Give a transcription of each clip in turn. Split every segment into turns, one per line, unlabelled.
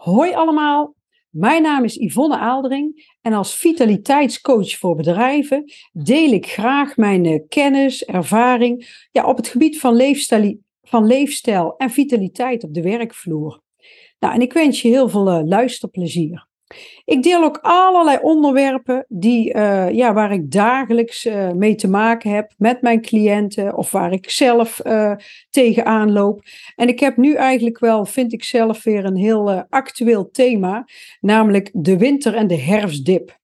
Hoi allemaal, mijn naam is Yvonne Aaldering en als vitaliteitscoach voor bedrijven deel ik graag mijn eh, kennis, ervaring ja, op het gebied van leefstijl, van leefstijl en vitaliteit op de werkvloer. Nou, en ik wens je heel veel uh, luisterplezier. Ik deel ook allerlei onderwerpen die, uh, ja, waar ik dagelijks uh, mee te maken heb met mijn cliënten of waar ik zelf uh, tegenaan loop. En ik heb nu eigenlijk wel, vind ik zelf, weer een heel actueel thema, namelijk de winter- en de herfstdip.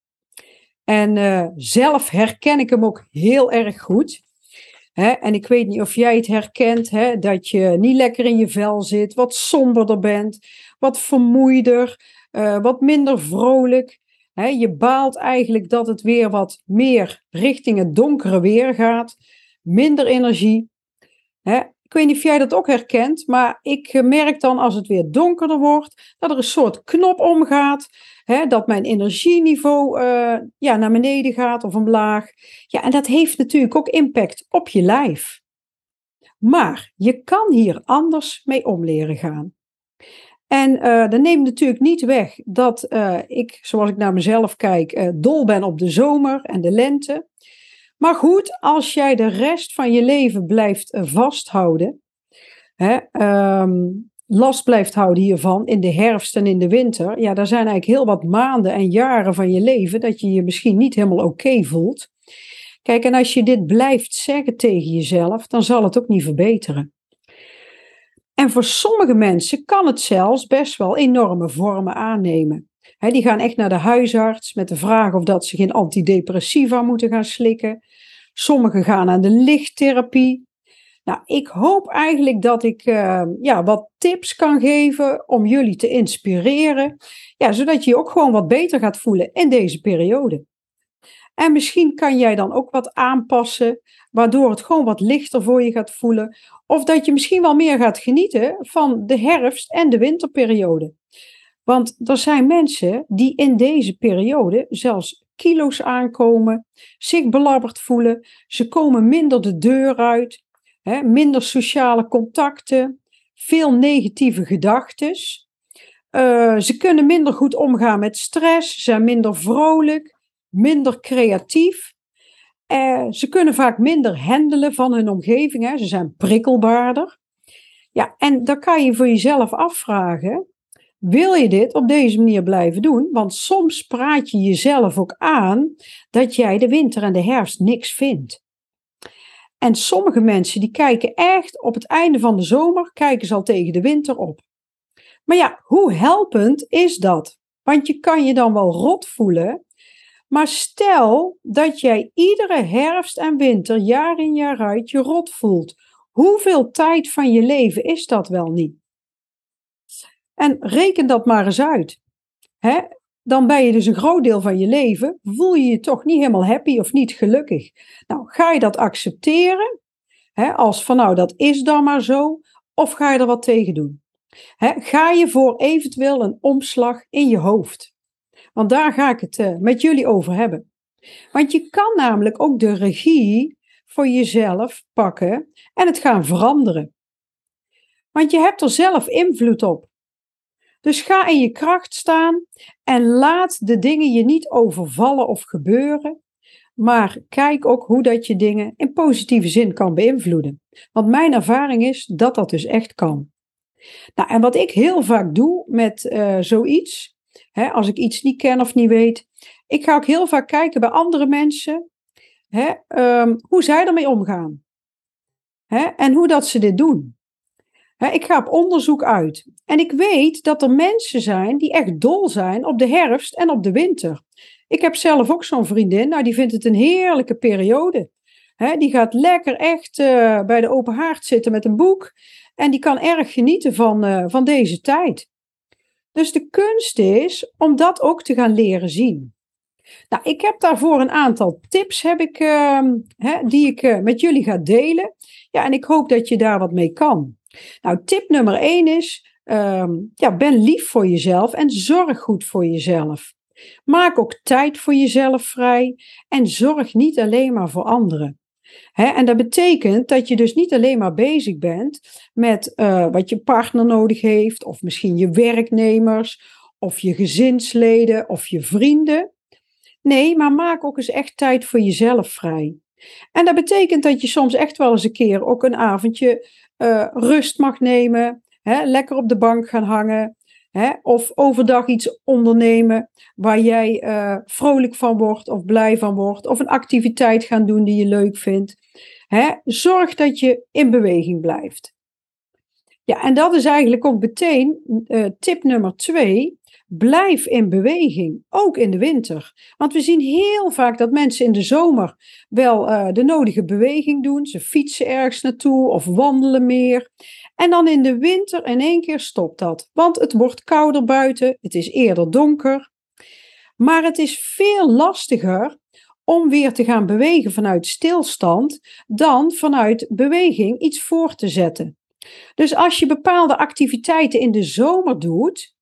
En zelf herken ik hem ook heel erg goed. En ik weet niet of jij het herkent, dat je niet lekker in je vel zit, wat somberder bent, wat vermoeider. Uh, wat minder vrolijk. Je baalt eigenlijk dat het weer wat meer richting het donkere weer gaat. Minder energie. Ik weet niet of jij dat ook herkent, maar ik merk dan als het weer donkerder wordt, dat er een soort knop omgaat. Dat mijn energieniveau uh, ja, naar beneden gaat of omlaag. Ja, en dat heeft natuurlijk ook impact op je lijf. Maar je kan hier anders mee om leren gaan. En uh, dat neemt natuurlijk niet weg dat uh, ik, zoals ik naar mezelf kijk, uh, dol ben op de zomer en de lente. Maar goed, als jij de rest van je leven blijft vasthouden, hè, um, last blijft houden hiervan in de herfst en in de winter, ja, daar zijn eigenlijk heel wat maanden en jaren van je leven dat je je misschien niet helemaal oké voelt. Kijk, en als je dit blijft zeggen tegen jezelf, dan zal het ook niet verbeteren. En voor sommige mensen kan het zelfs best wel enorme vormen aannemen. die gaan echt naar de huisarts met de vraag of dat ze geen antidepressiva moeten gaan slikken. Sommigen gaan aan de lichttherapie. Nou, ik hoop eigenlijk dat ik uh, ja, wat tips kan geven om jullie te inspireren, ja, zodat je je ook gewoon wat beter gaat voelen in deze periode. En misschien kan jij dan ook wat aanpassen, waardoor het gewoon wat lichter voor je gaat voelen. Of dat je misschien wel meer gaat genieten van de herfst- en de winterperiode. Want er zijn mensen die in deze periode zelfs kilo's aankomen, zich belabberd voelen, ze komen minder de deur uit, hè, minder sociale contacten, veel negatieve gedachten. Uh, ze kunnen minder goed omgaan met stress, zijn minder vrolijk, minder creatief. Uh, ze kunnen vaak minder handelen van hun omgeving. Hè. Ze zijn prikkelbaarder. Ja, en dan kan je voor jezelf afvragen: wil je dit op deze manier blijven doen? Want soms praat je jezelf ook aan dat jij de winter en de herfst niks vindt. En sommige mensen die kijken echt op het einde van de zomer, kijken ze al tegen de winter op. Maar ja, hoe helpend is dat? Want je kan je dan wel rot voelen maar stel dat jij iedere herfst en winter, jaar in jaar uit, je rot voelt. Hoeveel tijd van je leven is dat wel niet? En reken dat maar eens uit. Hè? Dan ben je dus een groot deel van je leven, voel je je toch niet helemaal happy of niet gelukkig. Nou, ga je dat accepteren? Hè? Als van nou, dat is dan maar zo. Of ga je er wat tegen doen? Ga je voor eventueel een omslag in je hoofd? Want daar ga ik het uh, met jullie over hebben. Want je kan namelijk ook de regie voor jezelf pakken en het gaan veranderen. Want je hebt er zelf invloed op. Dus ga in je kracht staan en laat de dingen je niet overvallen of gebeuren. Maar kijk ook hoe dat je dingen in positieve zin kan beïnvloeden. Want mijn ervaring is dat dat dus echt kan. Nou, en wat ik heel vaak doe met uh, zoiets, Als ik iets niet ken of niet weet. Ik ga ook heel vaak kijken bij andere mensen um, hoe zij ermee omgaan. En hoe dat ze dit doen. Ik ga op onderzoek uit. En ik weet dat er mensen zijn die echt dol zijn op de herfst en op de winter. Ik heb zelf ook zo'n vriendin, nou, die vindt het een heerlijke periode. die gaat lekker echt uh, bij de open haard zitten met een boek. En die kan erg genieten van, uh, van deze tijd. Dus de kunst is om dat ook te gaan leren zien. Nou, ik heb daarvoor een aantal tips heb ik, uh, hè, die ik uh, met jullie ga delen. Ja, en ik hoop dat je daar wat mee kan. Nou, tip nummer één is, uh, ja, ben lief voor jezelf en zorg goed voor jezelf. Maak ook tijd voor jezelf vrij en zorg niet alleen maar voor anderen. En dat betekent dat je dus niet alleen maar bezig bent met uh, wat je partner nodig heeft, of misschien je werknemers, of je gezinsleden, of je vrienden. Nee, maar maak ook eens echt tijd voor jezelf vrij. En dat betekent dat je soms echt wel eens een keer ook een avondje uh, rust mag nemen, lekker op de bank gaan hangen, hè, of overdag iets ondernemen waar jij uh, vrolijk van wordt of blij van wordt, of een activiteit gaan doen die je leuk vindt. Hè. Zorg dat je in beweging blijft. Ja, en dat is eigenlijk ook meteen uh, tip nummer twee. Blijf in beweging, ook in de winter. Want we zien heel vaak dat mensen in de zomer wel uh, de nodige beweging doen. Ze fietsen ergens naartoe of wandelen meer. En dan in de winter in één keer stopt dat. Want het wordt kouder buiten, het is eerder donker. Maar het is veel lastiger om weer te gaan bewegen vanuit stilstand dan vanuit beweging iets voor te zetten. Dus als je bepaalde activiteiten in de zomer doet,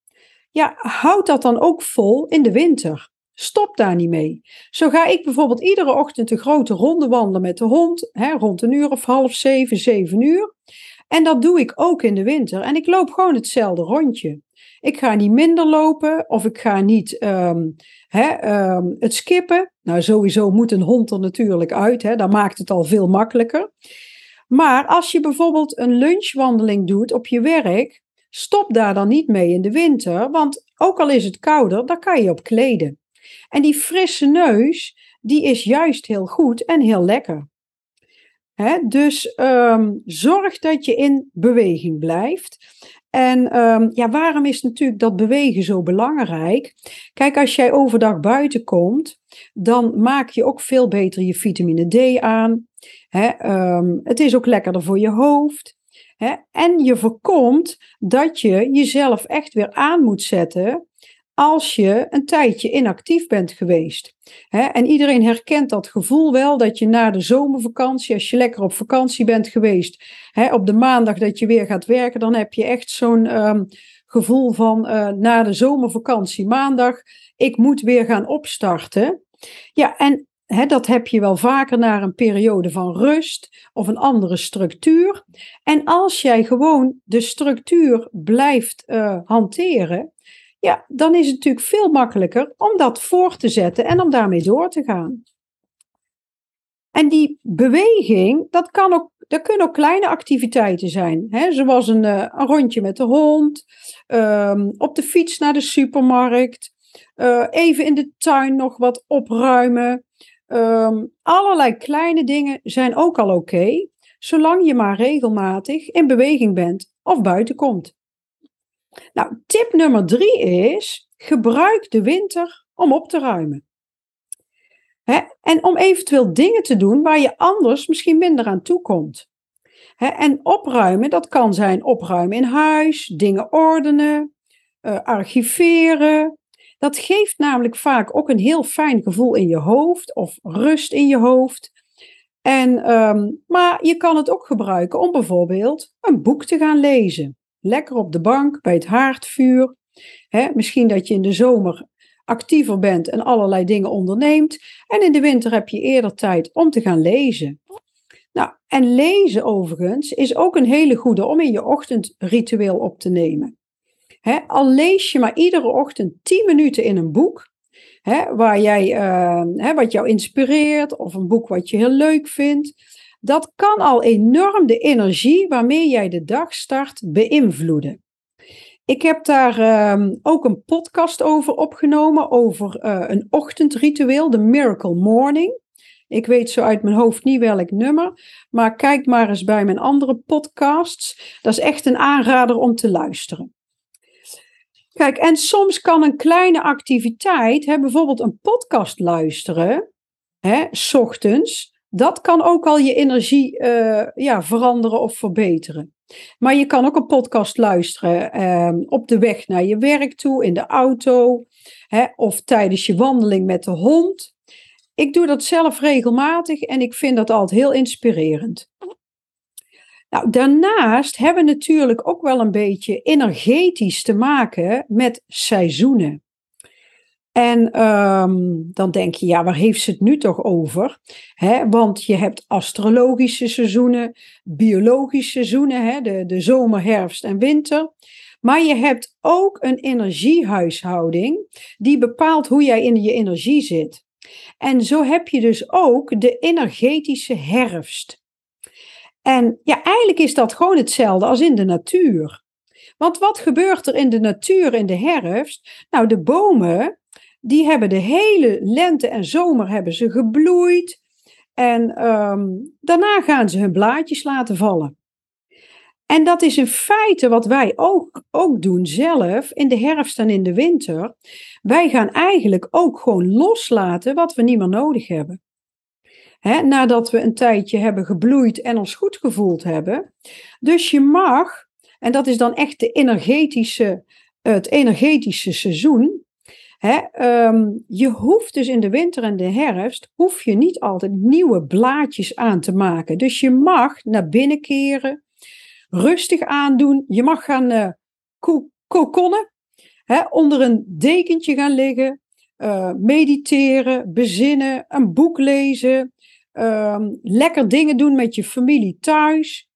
ja, houd dat dan ook vol in de winter. Stop daar niet mee. Zo ga ik bijvoorbeeld iedere ochtend een grote ronde wandelen met de hond, hè, rond een uur of half zeven, zeven uur. En dat doe ik ook in de winter. En ik loop gewoon hetzelfde rondje. Ik ga niet minder lopen of ik ga niet ehm, ehm, het skippen. Nou, sowieso moet een hond er natuurlijk uit. Hè, dat maakt het al veel makkelijker. Maar als je bijvoorbeeld een lunchwandeling doet op je werk, Stop daar dan niet mee in de winter, want ook al is het kouder, daar kan je op kleden. En die frisse neus, die is juist heel goed en heel lekker. Dus um, zorg dat je in beweging blijft. En um, ja, waarom is natuurlijk dat bewegen zo belangrijk? Kijk, als jij overdag buiten komt, dan maak je ook veel beter je vitamine D aan. um, het is ook lekkerder voor je hoofd. En je voorkomt dat je jezelf echt weer aan moet zetten als je een tijdje inactief bent geweest. En iedereen herkent dat gevoel wel, dat je na de zomervakantie, als je lekker op vakantie bent geweest, op de maandag dat je weer gaat werken, dan heb je echt zo'n um, gevoel van uh, na de zomervakantie maandag, ik moet weer gaan opstarten. Ja, en dat heb je wel vaker naar een periode van rust of een andere structuur. En als jij gewoon de structuur blijft uh, hanteren, ja, dan is het natuurlijk veel makkelijker om dat voor te zetten en om daarmee door te gaan. En die beweging, dat, kan ook, dat kunnen ook kleine activiteiten zijn. Hè? Zoals een, uh, een rondje met de hond, um, op de fiets naar de supermarkt, uh, even in de tuin nog wat opruimen. Um, allerlei kleine dingen zijn ook al oké, zolang je maar regelmatig in beweging bent of buiten komt. Nou, tip nummer drie is: gebruik de winter om op te ruimen. En om eventueel dingen te doen waar je anders misschien minder aan toe komt. En opruimen, dat kan zijn opruimen in huis, dingen ordenen, uh, archiveren, dat geeft namelijk vaak ook een heel fijn gevoel in je hoofd of rust in je hoofd. En, um, maar je kan het ook gebruiken om bijvoorbeeld een boek te gaan lezen. Lekker op de bank bij het haardvuur. Hè, misschien dat je in de zomer actiever bent en allerlei dingen onderneemt. En in de winter heb je eerder tijd om te gaan lezen. Nou, en lezen overigens is ook een hele goede om in je ochtendritueel op te nemen al lees je maar iedere ochtend 10 minuten in een boek, waar jij, uh, wat jou inspireert, of een boek wat je heel leuk vindt, dat kan al enorm de energie waarmee jij de dag start beïnvloeden. Ik heb daar uh, ook een podcast over opgenomen, over uh, een ochtendritueel, de Miracle Morning. Ik weet zo uit mijn hoofd niet welk nummer, maar kijk maar eens bij mijn andere podcasts. Dat is echt een aanrader om te luisteren. Kijk, en soms kan een kleine activiteit, hè, bijvoorbeeld een podcast luisteren, hè, s ochtends, dat kan ook al je energie uh, ja, veranderen of verbeteren. Maar je kan ook een podcast luisteren uh, op de weg naar je werk toe, in de auto, hè, of tijdens je wandeling met de hond. Ik doe dat zelf regelmatig en ik vind dat altijd heel inspirerend. Nou, daarnaast hebben we natuurlijk ook wel een beetje energetisch te maken met seizoenen. En ehm, dan denk je, ja, waar heeft ze het nu toch over? Want je hebt astrologische seizoenen, biologische seizoenen, hè, de, de zomer, herfst en winter. Maar je hebt ook een energiehuishouding die bepaalt hoe jij in je energie zit. En zo heb je dus ook de energetische herfst. En ja, eigenlijk is dat gewoon hetzelfde als in de natuur. Want wat gebeurt er in de natuur in de herfst? Nou, de bomen, die hebben de hele lente en zomer hebben ze gebloeid. En ehm, daarna gaan ze hun blaadjes laten vallen. En dat is in feite wat wij ook, ook doen zelf in de herfst en in de winter. Wij gaan eigenlijk ook gewoon loslaten wat we niet meer nodig hebben. nadat we een tijdje hebben gebloeid en ons goed gevoeld hebben. Dus je mag, en dat is dan echt de energetische, het energetische seizoen. Ehm, je hoeft dus in de winter en de herfst, hoef je niet altijd nieuwe blaadjes aan te maken. Dus je mag naar binnen keren, rustig aandoen. Je mag gaan uh, kokonnen, onder een dekentje gaan liggen, uh, mediteren, bezinnen, een boek lezen, ehm, lekker dingen doen met je familie thuis.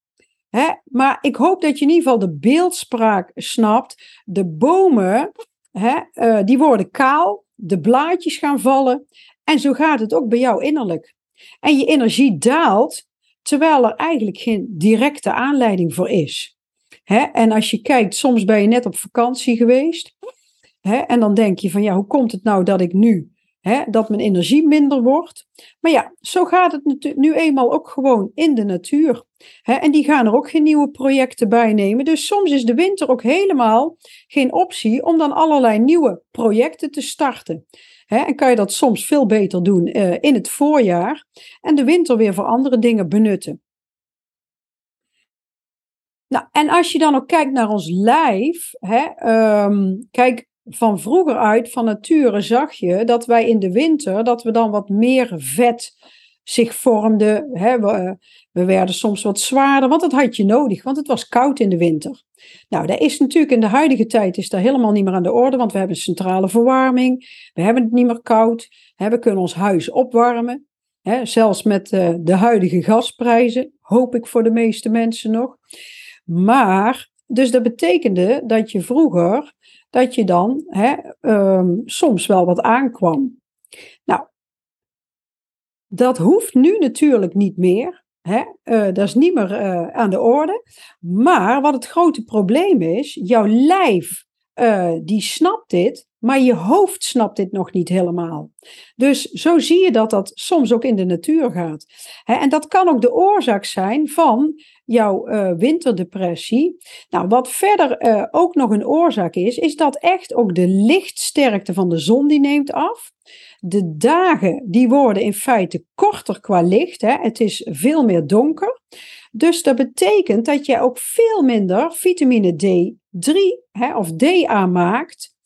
Maar ik hoop dat je in ieder geval de beeldspraak snapt. De bomen, hè, uh, die worden kaal, de blaadjes gaan vallen. En zo gaat het ook bij jou innerlijk. En je energie daalt terwijl er eigenlijk geen directe aanleiding voor is. Hè? En als je kijkt, soms ben je net op vakantie geweest. Hè? En dan denk je van ja, hoe komt het nou dat ik nu, dat mijn energie minder wordt? Maar ja, zo gaat het nu eenmaal ook gewoon in de natuur. En die gaan er ook geen nieuwe projecten bij nemen. Dus soms is de winter ook helemaal geen optie om dan allerlei nieuwe projecten te starten. en kan je dat soms veel beter doen uh, in het voorjaar en de winter weer voor andere dingen benutten. Nou, en als je dan ook kijkt naar ons lijf, um, kijk, van vroeger uit, van nature, zag je dat wij in de winter, dat we dan wat meer vet zich vormde. Hè, we, we, werden soms wat zwaarder, want dat had je nodig, want het was koud in de winter. Nou, dat is natuurlijk in de huidige tijd is dat helemaal niet meer aan de orde, want we hebben centrale verwarming, we hebben het niet meer koud, we kunnen ons huis opwarmen. Hè, zelfs met uh, de huidige gasprijzen, hoop ik voor de meeste mensen nog. Maar, dus dat betekende dat je vroeger, dat je dan hè, um, soms wel wat aankwam. Dat hoeft nu natuurlijk niet meer. Hè? Uh, dat is niet meer uh, aan de orde. Maar wat het grote probleem is, jouw lijf uh, die snapt dit, maar je hoofd snapt dit nog niet helemaal. Dus zo zie je dat dat soms ook in de natuur gaat. En dat kan ook de oorzaak zijn van jouw winterdepressie. Nou, wat verder ook nog een oorzaak is, is dat echt ook de lichtsterkte van de zon die neemt af. De dagen die worden in feite korter qua licht. Het is veel meer donker. Dus dat betekent dat je ook veel minder vitamine D3 hè, of D aanmaakt.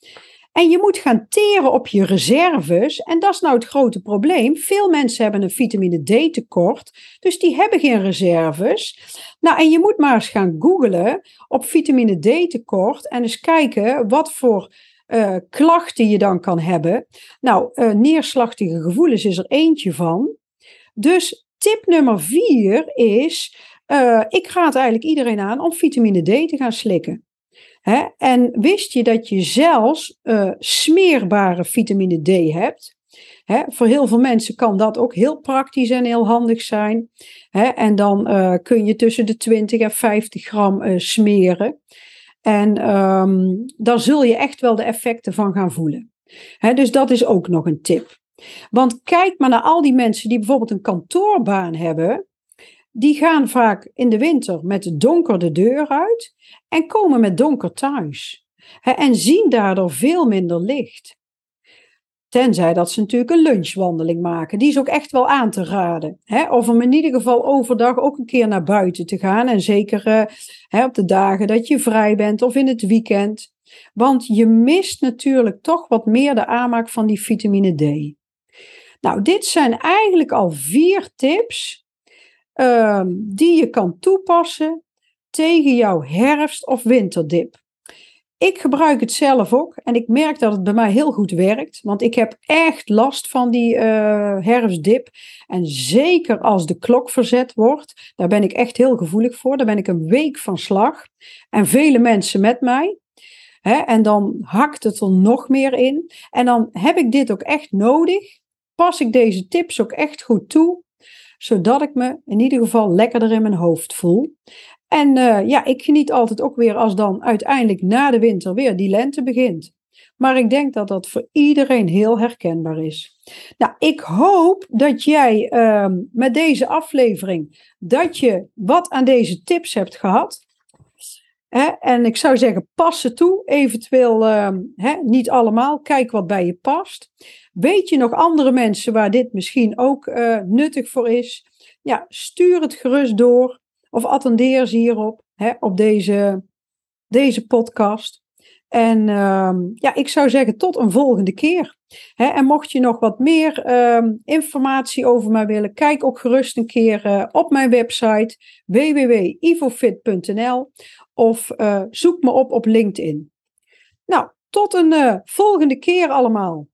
En je moet gaan teren op je reserves. En dat is nou het grote probleem. Veel mensen hebben een vitamine D tekort. Dus die hebben geen reserves. Nou, en je moet maar eens gaan googlen op vitamine D tekort. En eens kijken wat voor uh, klachten je dan kan hebben. Nou, uh, neerslachtige gevoelens is er eentje van. Dus tip nummer vier is, uh, ik raad eigenlijk iedereen aan om vitamine D te gaan slikken. Hè? En wist je dat je zelfs smeerbare vitamine D hebt? Hè? Voor heel veel mensen kan dat ook heel praktisch en heel handig zijn. Hè? En dan kun je tussen de 20 en 50 gram smeren. En um, daar zul je echt wel de effecten van gaan voelen. dus dat is ook nog een tip. Want kijk maar naar al die mensen die bijvoorbeeld een kantoorbaan hebben. Die gaan vaak in de winter met donker de deur uit en komen met donker thuis. en zien daardoor veel minder licht. Tenzij dat ze natuurlijk een lunchwandeling maken. Die is ook echt wel aan te raden. Of om in ieder geval overdag ook een keer naar buiten te gaan. En zeker hè, op de dagen dat je vrij bent of in het weekend. Want je mist natuurlijk toch wat meer de aanmaak van die vitamine D. Nou, dit zijn eigenlijk al vier tips uh, die je kan toepassen tegen jouw herfst- of winterdip. ik gebruik het zelf ook en ik merk dat het bij mij heel goed werkt. Want ik heb echt last van die uh, herfstdip. En zeker als de klok verzet wordt, daar ben ik echt heel gevoelig voor. Daar ben ik een week van slag. En vele mensen met mij. Hè, en dan hakt het er nog meer in. En dan heb ik dit ook echt nodig. Pas ik deze tips ook echt goed toe zodat ik me in ieder geval lekkerder in mijn hoofd voel. En uh, ja, ik geniet altijd ook weer als dan uiteindelijk na de winter weer die lente begint. Maar ik denk dat dat voor iedereen heel herkenbaar is. Nou, ik hoop dat jij uh, met deze aflevering, dat je wat aan deze tips hebt gehad. En ik zou zeggen, pas toe. Eventueel uh, hè, niet allemaal. Kijk wat bij je past. Weet je nog andere mensen waar dit misschien ook uh, nuttig voor is? Ja, stuur het gerust door. Of attendeer ze hierop, hè, op deze, deze podcast. En uh, ja, ik zou zeggen tot een volgende keer. En mocht je nog wat meer uh, informatie over mij willen, kijk ook gerust een keer uh, op mijn website www.ivofit.nl of uh, zoek me op op LinkedIn. Nou, tot een uh, volgende keer allemaal.